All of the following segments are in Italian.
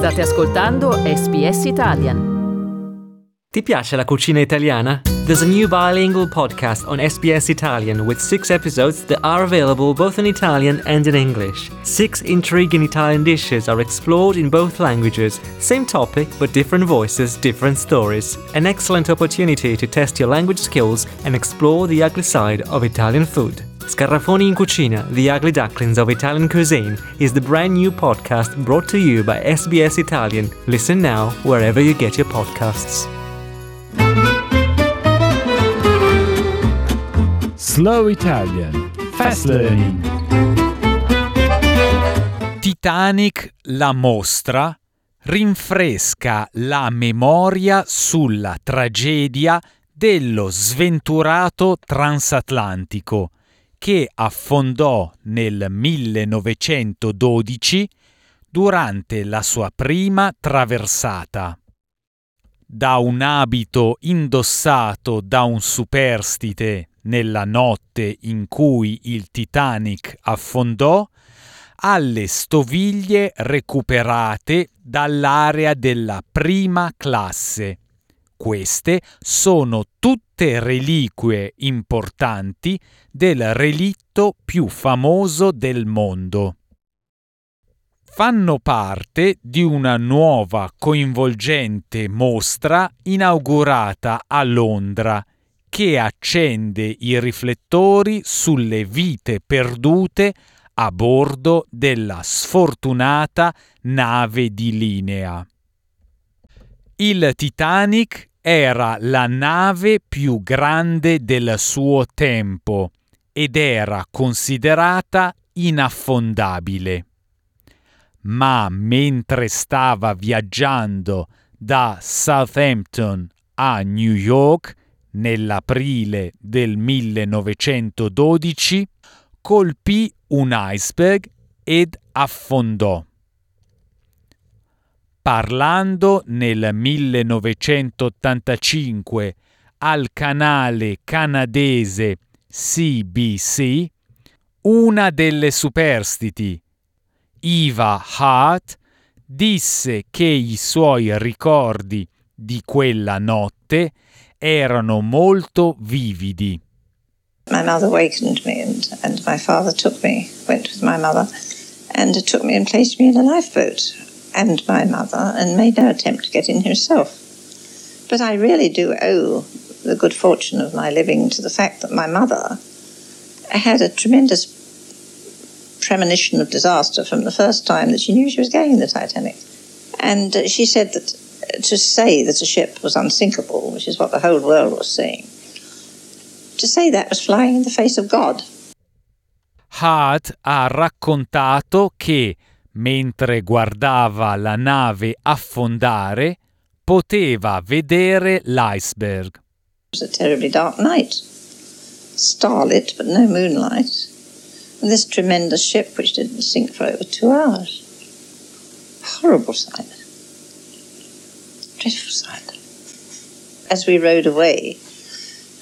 State ascoltando SBS Italian. Ti piace la cucina italiana? There's a new bilingual podcast on SBS Italian with six episodes that are available both in Italian and in English. Six intriguing Italian dishes are explored in both languages. Same topic, but different voices, different stories. An excellent opportunity to test your language skills and explore the ugly side of Italian food. Scarafoni in Cucina, The Ugly Ducklings of Italian Cuisine, is the brand new podcast brought to you by SBS Italian. Listen now wherever you get your podcasts. Slow Italian Fast Learning Titanic la mostra rinfresca la memoria sulla tragedia dello sventurato transatlantico che affondò nel 1912 durante la sua prima traversata. Da un abito indossato da un superstite nella notte in cui il Titanic affondò, alle stoviglie recuperate dall'area della prima classe. Queste sono tutte reliquie importanti del relitto più famoso del mondo. Fanno parte di una nuova coinvolgente mostra inaugurata a Londra che accende i riflettori sulle vite perdute a bordo della sfortunata nave di linea. Il Titanic era la nave più grande del suo tempo ed era considerata inaffondabile. Ma mentre stava viaggiando da Southampton a New York nell'aprile del 1912, colpì un iceberg ed affondò. Parlando nel 1985 al canale canadese CBC, una delle superstiti, Eva Hart, disse che i suoi ricordi di quella notte erano molto vividi. My mother wakened me and, and my father took me, went with my mother, and took me and placed me in a lifeboat and my mother and made no attempt to get in herself. But I really do owe the good fortune of my living to the fact that my mother had a tremendous premonition of disaster from the first time that she knew she was going in the Titanic. And uh, she said that to say that a ship was unsinkable, which is what the whole world was saying, to say that was flying in the face of God. Hart ha raccontato che, mentre guardava la nave affondare, poteva vedere l'iceberg. It was a terribly dark night, starlit but no moonlight, and this tremendous ship which didn't sink for over two hours. Horrible sight. Dreadful sight. As we rowed away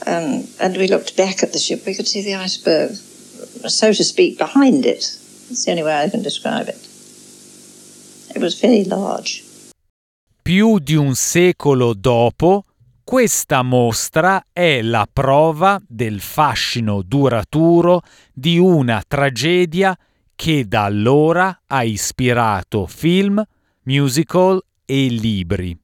um, and we looked back at the ship, we could see the iceberg, so to speak, behind it. That's the only way I can describe it. It was very large. Più di un secolo dopo, questa mostra è la prova del fascino duraturo di una tragedia che da allora ha ispirato film, musical e libri.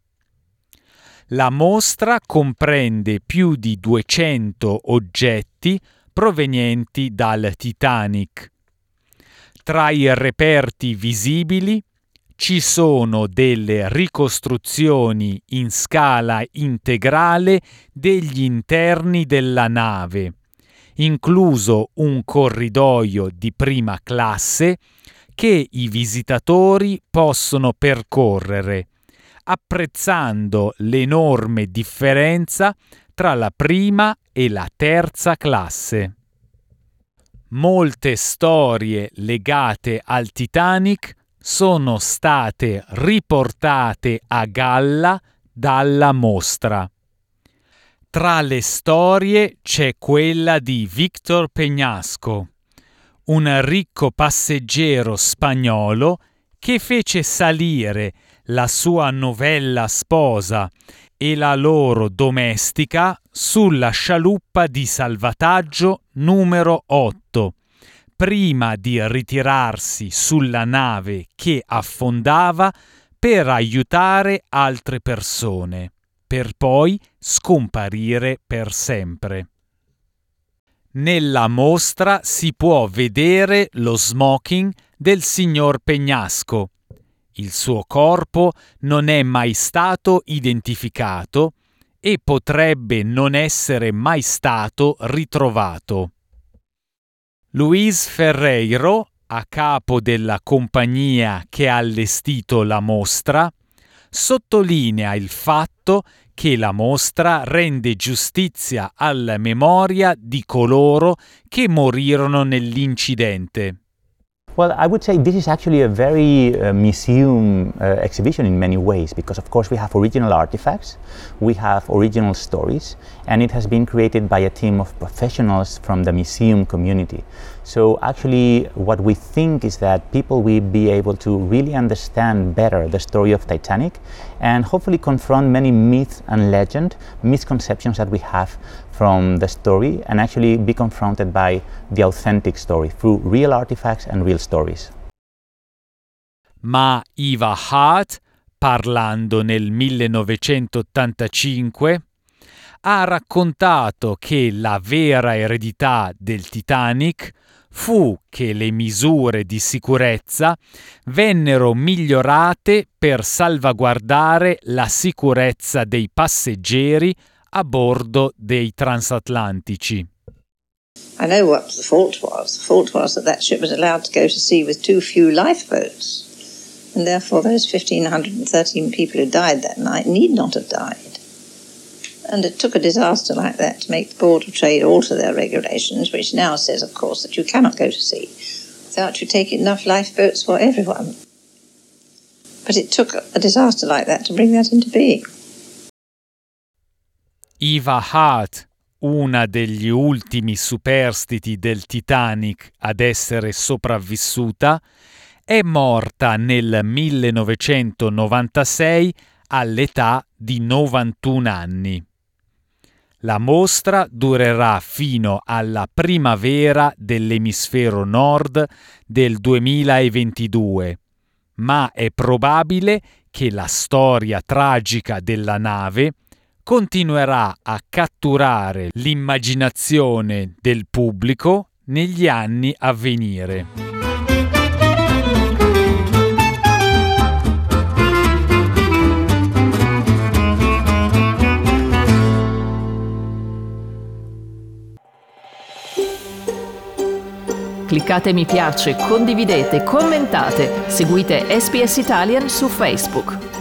La mostra comprende più di 200 oggetti provenienti dal Titanic. Tra i reperti visibili ci sono delle ricostruzioni in scala integrale degli interni della nave, incluso un corridoio di prima classe che i visitatori possono percorrere, apprezzando l'enorme differenza tra la prima e la terza classe. Molte storie legate al Titanic sono state riportate a galla dalla mostra. Tra le storie c'è quella di Victor Peñasco, un ricco passeggero spagnolo che fece salire la sua novella sposa e la loro domestica sulla scialuppa di salvataggio numero 8, prima di ritirarsi sulla nave che affondava per aiutare altre persone, per poi scomparire per sempre. Nella mostra si può vedere lo smoking del signor Pegnasco. Il suo corpo non è mai stato identificato e potrebbe non essere mai stato ritrovato. Luis Ferreiro, a capo della compagnia che ha allestito la mostra, sottolinea il fatto che la mostra rende giustizia alla memoria di coloro che morirono nell'incidente. Well, I would say this is actually a very uh, museum uh, exhibition in many ways because, of course, we have original artifacts, we have original stories, and it has been created by a team of professionals from the museum community. So, actually, what we think is that people will be able to really understand better the story of Titanic and hopefully confront many myths and legend, misconceptions that we have from the story and actually be confronted by the authentic story through real artifacts and real stories. Ma Eva Hart, parlando nel 1985, ha raccontato che la vera eredità del Titanic fu che le misure di sicurezza vennero migliorate per salvaguardare la sicurezza dei passeggeri a bordo dei transatlantici. I know what the fault was. The fault was that that ship was allowed to go to sea with too few lifeboats, and therefore those 1,513 people who died that night need not have died. And it took a disaster like that to make the Board of Trade alter their regulations, which now says, of course, that you cannot go to sea without you taking enough lifeboats for everyone. But it took a disaster like that to bring that into being. Eva Hart, una degli ultimi superstiti del Titanic ad essere sopravvissuta, è morta nel 1996 all'età di 91 anni. La mostra durerà fino alla primavera dell'emisfero nord del 2022, ma è probabile che la storia tragica della nave continuerà a catturare l'immaginazione del pubblico negli anni a venire. Cliccate mi piace, condividete, commentate, seguite SPS Italian su Facebook.